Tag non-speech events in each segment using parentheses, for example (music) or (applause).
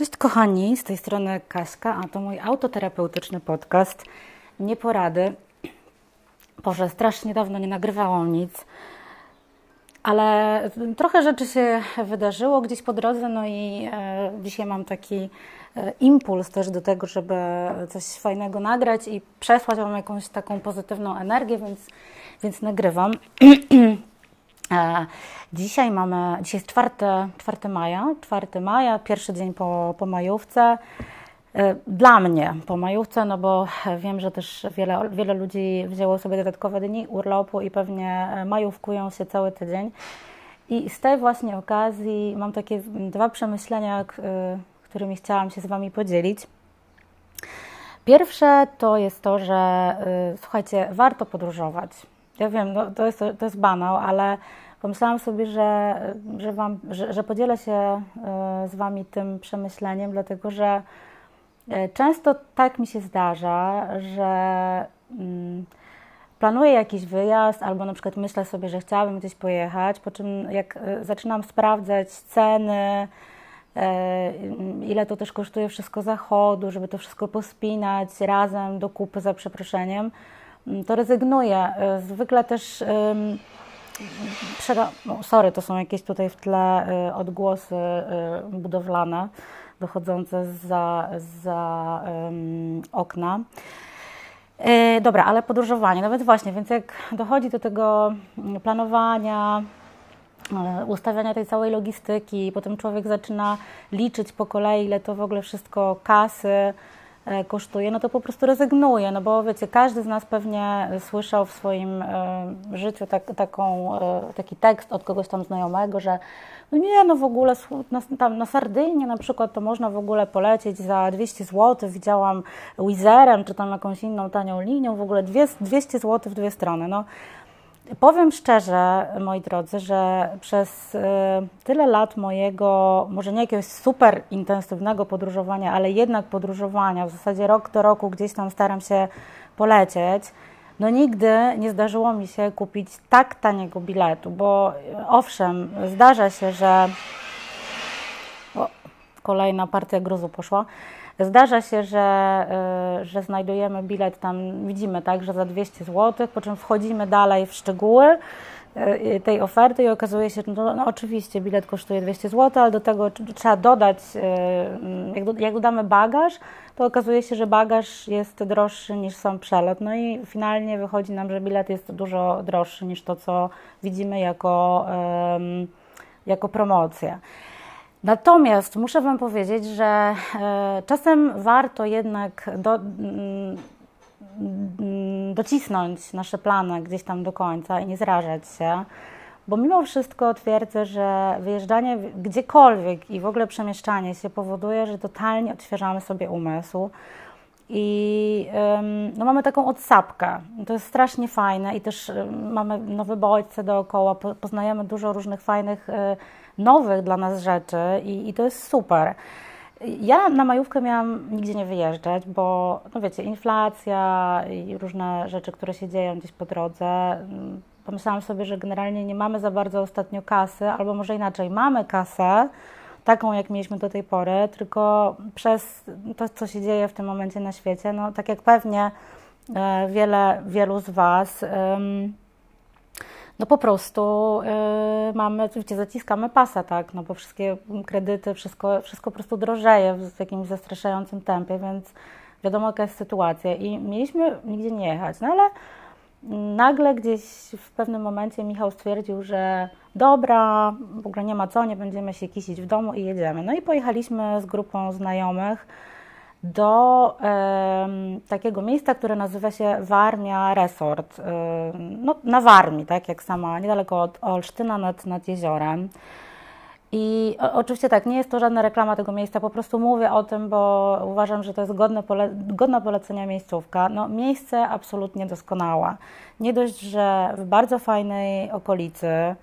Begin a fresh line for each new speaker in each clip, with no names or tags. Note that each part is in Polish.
Cześć kochani, z tej strony Kaśka, a to mój autoterapeutyczny podcast Nie porady. Boże, strasznie dawno nie nagrywałam nic, ale trochę rzeczy się wydarzyło gdzieś po drodze, no i e, dzisiaj mam taki e, impuls też do tego, żeby coś fajnego nagrać i przesłać Wam jakąś taką pozytywną energię, więc, więc nagrywam. (clears throat) E, dzisiaj mamy, dzisiaj jest 4, 4 maja, 4 maja, pierwszy dzień po, po majówce. E, dla mnie po majówce, no bo wiem, że też wiele, wiele ludzi wzięło sobie dodatkowe dni urlopu i pewnie majówkują się cały tydzień. I z tej właśnie okazji mam takie dwa przemyślenia, którymi chciałam się z Wami podzielić. Pierwsze to jest to, że e, słuchajcie, warto podróżować. Ja wiem, no, to, jest, to jest banał, ale pomyślałam sobie, że, że, wam, że, że podzielę się e, z Wami tym przemyśleniem, dlatego że e, często tak mi się zdarza, że mm, planuję jakiś wyjazd albo na przykład myślę sobie, że chciałabym gdzieś pojechać, po czym jak e, zaczynam sprawdzać ceny, ile to też kosztuje wszystko zachodu, żeby to wszystko pospinać razem do kupy za przeproszeniem, to rezygnuję. Zwykle też no, sorry, to są jakieś tutaj w tle y, odgłosy y, budowlane dochodzące za, za um, okna. E, dobra, ale podróżowanie, nawet właśnie, więc jak dochodzi do tego mm, planowania, e, ustawiania tej całej logistyki, potem człowiek zaczyna liczyć po kolei, ile to w ogóle wszystko kasy, E, kosztuje, no to po prostu rezygnuje, no bo wiecie, każdy z nas pewnie słyszał w swoim e, życiu tak, taką, e, taki tekst od kogoś tam znajomego, że no nie, no w ogóle na, tam na Sardynię na przykład to można w ogóle polecieć za 200 zł, widziałam Wizerem czy tam jakąś inną tanią linią, w ogóle 200 zł w dwie strony, no Powiem szczerze, moi drodzy, że przez y, tyle lat mojego, może nie jakiegoś super intensywnego podróżowania, ale jednak podróżowania, w zasadzie rok do roku gdzieś tam staram się polecieć, no nigdy nie zdarzyło mi się kupić tak taniego biletu, bo owszem, zdarza się, że o, kolejna partia gruzu poszła, Zdarza się, że, y, że znajdujemy bilet tam, widzimy tak, że za 200 zł, po czym wchodzimy dalej w szczegóły y, tej oferty i okazuje się, że no, no oczywiście bilet kosztuje 200 zł, ale do tego trzeba dodać, y, jak, do, jak dodamy bagaż, to okazuje się, że bagaż jest droższy niż sam przelot. No i finalnie wychodzi nam, że bilet jest dużo droższy niż to, co widzimy jako, jako promocję. Natomiast muszę Wam powiedzieć, że e, czasem warto jednak do, mm, docisnąć nasze plany gdzieś tam do końca i nie zrażać się, bo mimo wszystko twierdzę, że wyjeżdżanie gdziekolwiek i w ogóle przemieszczanie się powoduje, że totalnie odświeżamy sobie umysł. I no, mamy taką odsapkę. To jest strasznie fajne i też mamy nowe bodźce dookoła, poznajemy dużo różnych fajnych e, nowych dla nas rzeczy i, i to jest super. Ja na majówkę miałam nigdzie nie wyjeżdżać, bo no wiecie, inflacja i różne rzeczy, które się dzieją gdzieś po drodze. Pomyślałam sobie, że generalnie nie mamy za bardzo ostatnio kasy, albo może inaczej, mamy kasę, taką jak mieliśmy do tej pory, tylko przez to, co się dzieje w tym momencie na świecie, no tak jak pewnie e, wiele, wielu z Was no po prostu yy, mamy, oczywiście zaciskamy pasa, tak, no bo wszystkie kredyty, wszystko, wszystko po prostu drożeje w jakimś zastraszającym tempie, więc wiadomo jaka jest sytuacja. I mieliśmy nigdzie nie jechać, no ale nagle gdzieś w pewnym momencie Michał stwierdził, że dobra, w ogóle nie ma co, nie będziemy się kisić w domu i jedziemy. No i pojechaliśmy z grupą znajomych, do takiego miejsca, które nazywa się Warmia Resort. no, na Warmii, tak jak sama, niedaleko od Olsztyna nad, nad jeziorem. I oczywiście tak, nie jest to żadna reklama tego miejsca, po prostu mówię o tym, bo uważam, że to jest godne pole, godna polecenia miejscówka. No, miejsce absolutnie doskonałe. Nie dość, że w bardzo fajnej okolicy,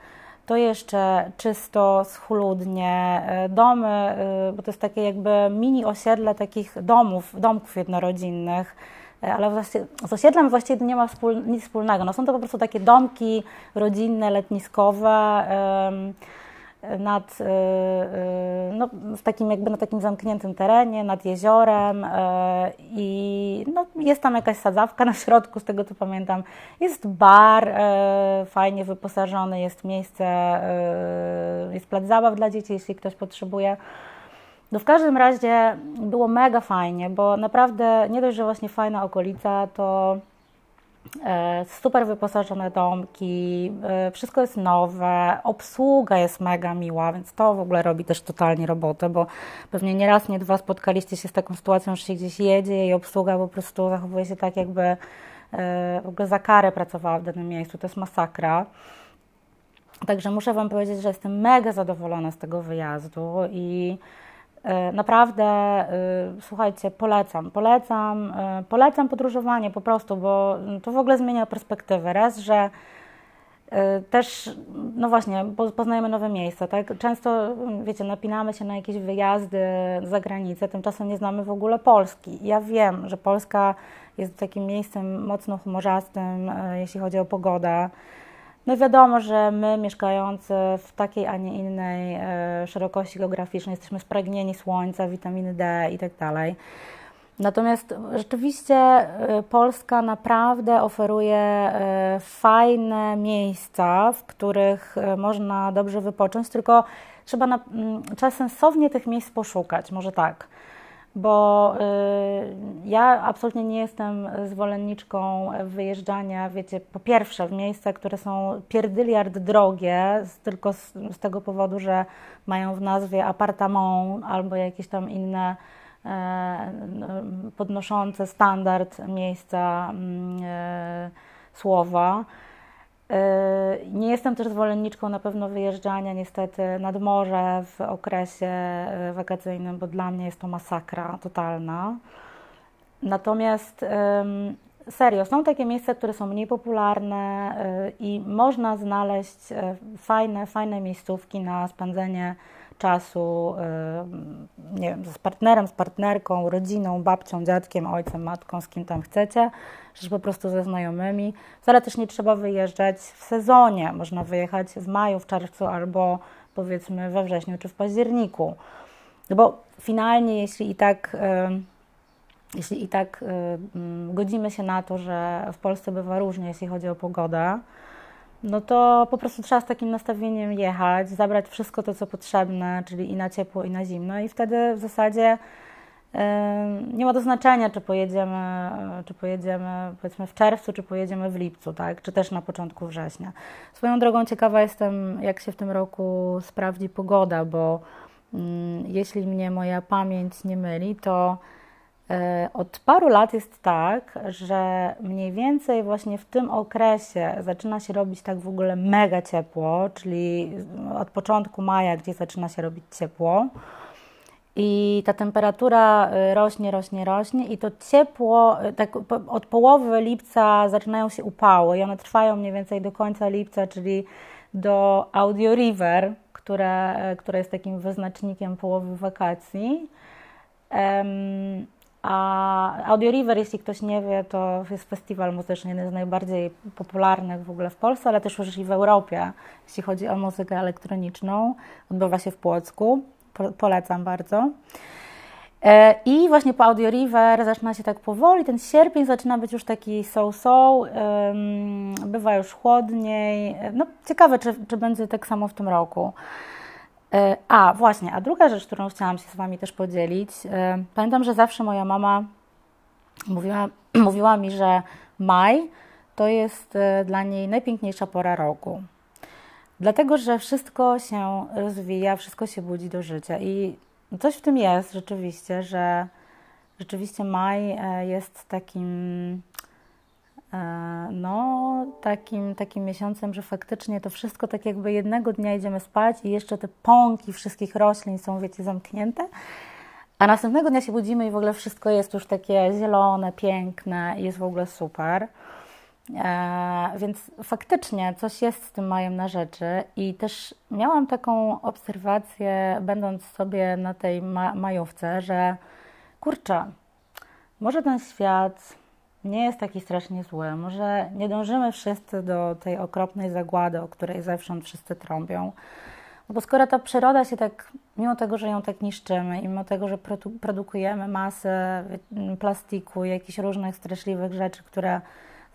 to jeszcze czysto, schludnie, e, domy, e, bo to jest takie jakby mini osiedle takich domów, domków jednorodzinnych, e, ale z osiedlem właściwie nie ma wspól, nic wspólnego. No są to po prostu takie domki rodzinne, letniskowe, nad, no, w takim jakby na takim zamkniętym terenie, nad jeziorem i no, jest tam jakaś sadzawka na środku, z tego co pamiętam. Jest bar fajnie wyposażony, jest miejsce, jest plac zabaw dla dzieci, jeśli ktoś potrzebuje. No w każdym razie było mega fajnie, bo naprawdę nie dość, że właśnie fajna okolica, to super wyposażone domki, e, wszystko jest nowe, obsługa jest mega miła, więc to w ogóle robi też totalnie robotę, bo pewnie nie raz, nie dwa spotkaliście się z taką sytuacją, że się gdzieś jedzie i obsługa po prostu zachowuje się tak, jakby e, w ogóle za karę pracowała w danym miejscu. To jest masakra. Także muszę Wam powiedzieć, że jestem mega zadowolona z tego wyjazdu i E, naprawdę, e, słuchajcie, polecam, polecam, e, polecam podróżowanie po prostu, bo to w ogóle zmienia perspektywę. Raz, że też, no właśnie, poznajemy nowe miejsca, tak? Często, wiecie, napinamy się na jakieś wyjazdy za granicę, tymczasem nie znamy w ogóle Polski. Ja wiem, że Polska jest takim miejscem mocno humorzastym, jeśli chodzi o pogodę. No wiadomo, że my mieszkający w takiej, a nie innej e, szerokości geograficznej jesteśmy spragnieni słońca, witaminy D i tak dalej. Natomiast rzeczywiście e, Polska naprawdę oferuje e, fajne miejsca, w których można dobrze wypocząć, tylko trzeba na, trzeba sensownie tych miejsc poszukać, może tak bo y, ja absolutnie nie jestem zwolenniczką wyjeżdżania, wiecie, po pierwsze w miejsca, które są pierdyliard drogie, tylko z, z tego powodu, że mają w nazwie apartament albo jakieś tam inne e, podnoszące standard miejsca e, słowa. Yy, nie jestem też zwolenniczką na pewno wyjeżdżania niestety nad morze w okresie yy, wakacyjnym, bo dla mnie jest to masakra totalna. Natomiast serio, są takie miejsca, które są mniej popularne yy, i można znaleźć fajne, fajne miejscówki na spędzenie czasu, nie wiem, z partnerem, z partnerką, rodziną, babcią, dziadkiem, ojcem, matką, z kim tam chcecie czy po prostu ze znajomymi. Wcale też nie trzeba wyjeżdżać w sezonie. Można wyjechać w maju, w czerwcu albo powiedzmy we wrześniu czy w październiku. No bo finalnie, jeśli i tak, jeśli i tak godzimy się na to, że w Polsce bywa różnie, jeśli chodzi o pogodę, no to po prostu trzeba z takim nastawieniem jechać, zabrać wszystko to, co potrzebne, czyli i na ciepło, i na zimno, i wtedy w zasadzie nie ma to znaczenia, czy pojedziemy, czy pojedziemy powiedzmy w czerwcu, czy pojedziemy w lipcu, tak? czy też na początku września. Swoją drogą ciekawa jestem, jak się w tym roku sprawdzi pogoda, bo mm, jeśli mnie moja pamięć nie myli, to od paru lat jest tak, że mniej więcej właśnie w tym okresie zaczyna się robić tak w ogóle mega ciepło, czyli od początku maja, gdzie zaczyna się robić ciepło. I ta temperatura y, rośnie, rośnie, rośnie, i to ciepło, y, tak od połowy lipca zaczynają się upały, i one trwają mniej więcej do końca lipca, czyli do Audio River, które, które jest takim wyznacznikiem połowy wakacji. A Audio River, jeśli ktoś nie wie, to jest festiwal muzyczny, jeden z najbardziej popularnych w ogóle w Polsce, ale też już i w Europie, jeśli chodzi o muzykę elektroniczną. Odbywa się w Płocku polecam bardzo. E, I właśnie po Audio River zaczyna się tak powoli, ten sierpień zaczyna być już taki so-so, bywa już chłodniej. No, ciekawe, czy, czy będzie tak samo w tym roku. E, a, właśnie, a druga rzecz, którą chciałam się z Wami też podzielić. E, pamiętam, że zawsze moja mama mówiła, (clears throat) mówiła mi, że maj to jest dla niej najpiękniejsza pora roku. Dlatego, że wszystko się rozwija, wszystko się budzi do życia i coś w tym jest rzeczywiście, że rzeczywiście maj e, jest takim e, no, takim, takim miesiącem, że faktycznie to wszystko tak jakby jednego dnia idziemy spać i jeszcze te pąki wszystkich roślin są, wiecie, zamknięte, a następnego dnia się budzimy i w ogóle wszystko jest już takie zielone, piękne jest w ogóle super. E, więc faktycznie coś jest z tym majem na rzeczy i też miałam taką obserwację, będąc sobie na tej ma majówce, że kurczę, może ten świat nie jest taki strasznie zły, może nie dążymy wszyscy do tej okropnej zagłady, o której zewsząd wszyscy trąbią. No bo skoro ta przyroda się tak, mimo tego, że ją tak niszczymy, i mimo tego, że produkujemy masę plastiku, jakichś różnych straszliwych rzeczy, które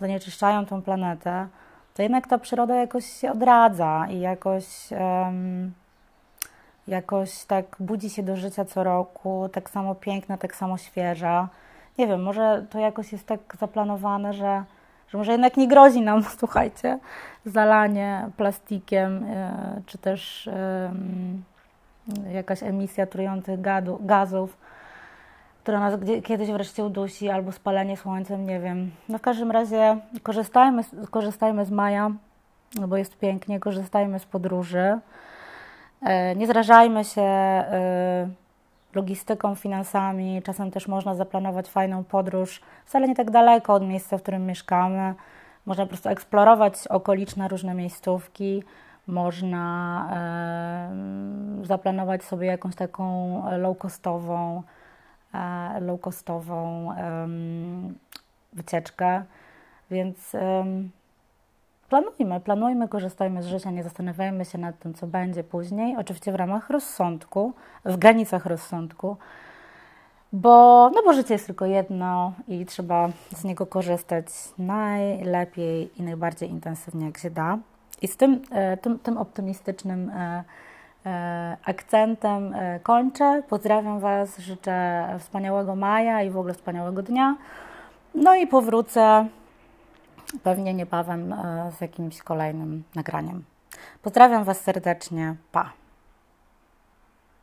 zanieczyszczają tą planetę, to jednak ta przyroda jakoś się odradza i jakoś, um, jakoś tak budzi się do życia co roku, tak samo piękna, tak samo świeża. Nie wiem, może to jakoś jest tak zaplanowane, że, że może jednak nie grozi nam, (laughs) słuchajcie, zalanie plastikiem, e, czy też jakaś emisja trujących gazów, która nas kiedyś wreszcie udusi, albo spalenie słońcem, nie wiem. No w każdym razie korzystajmy, korzystajmy z maja, no bo jest pięknie, korzystajmy z podróży. E, nie zrażajmy się e, logistyką, finansami. Czasem też można zaplanować fajną podróż, wcale nie tak daleko od miejsca, w którym mieszkamy. Można po prostu eksplorować okoliczne różne miejscówki. Można e, zaplanować sobie jakąś taką low-costową, e, low-costową e, wycieczkę. Więc planujmy, planujmy, korzystajmy z życia, nie zastanawiajmy się nad tym, co będzie później. Oczywiście w ramach rozsądku, w granicach rozsądku, bo, no bo życie jest tylko jedno i trzeba z niego korzystać najlepiej i najbardziej intensywnie, jak się da. I z tym, e, tym, tym optymistycznym e, e, akcentem kończę. Pozdrawiam Was, życzę wspaniałego maja i w ogóle wspaniałego dnia. No i powrócę pewnie niebawem z jakimś kolejnym nagraniem. Pozdrawiam Was serdecznie. Pa!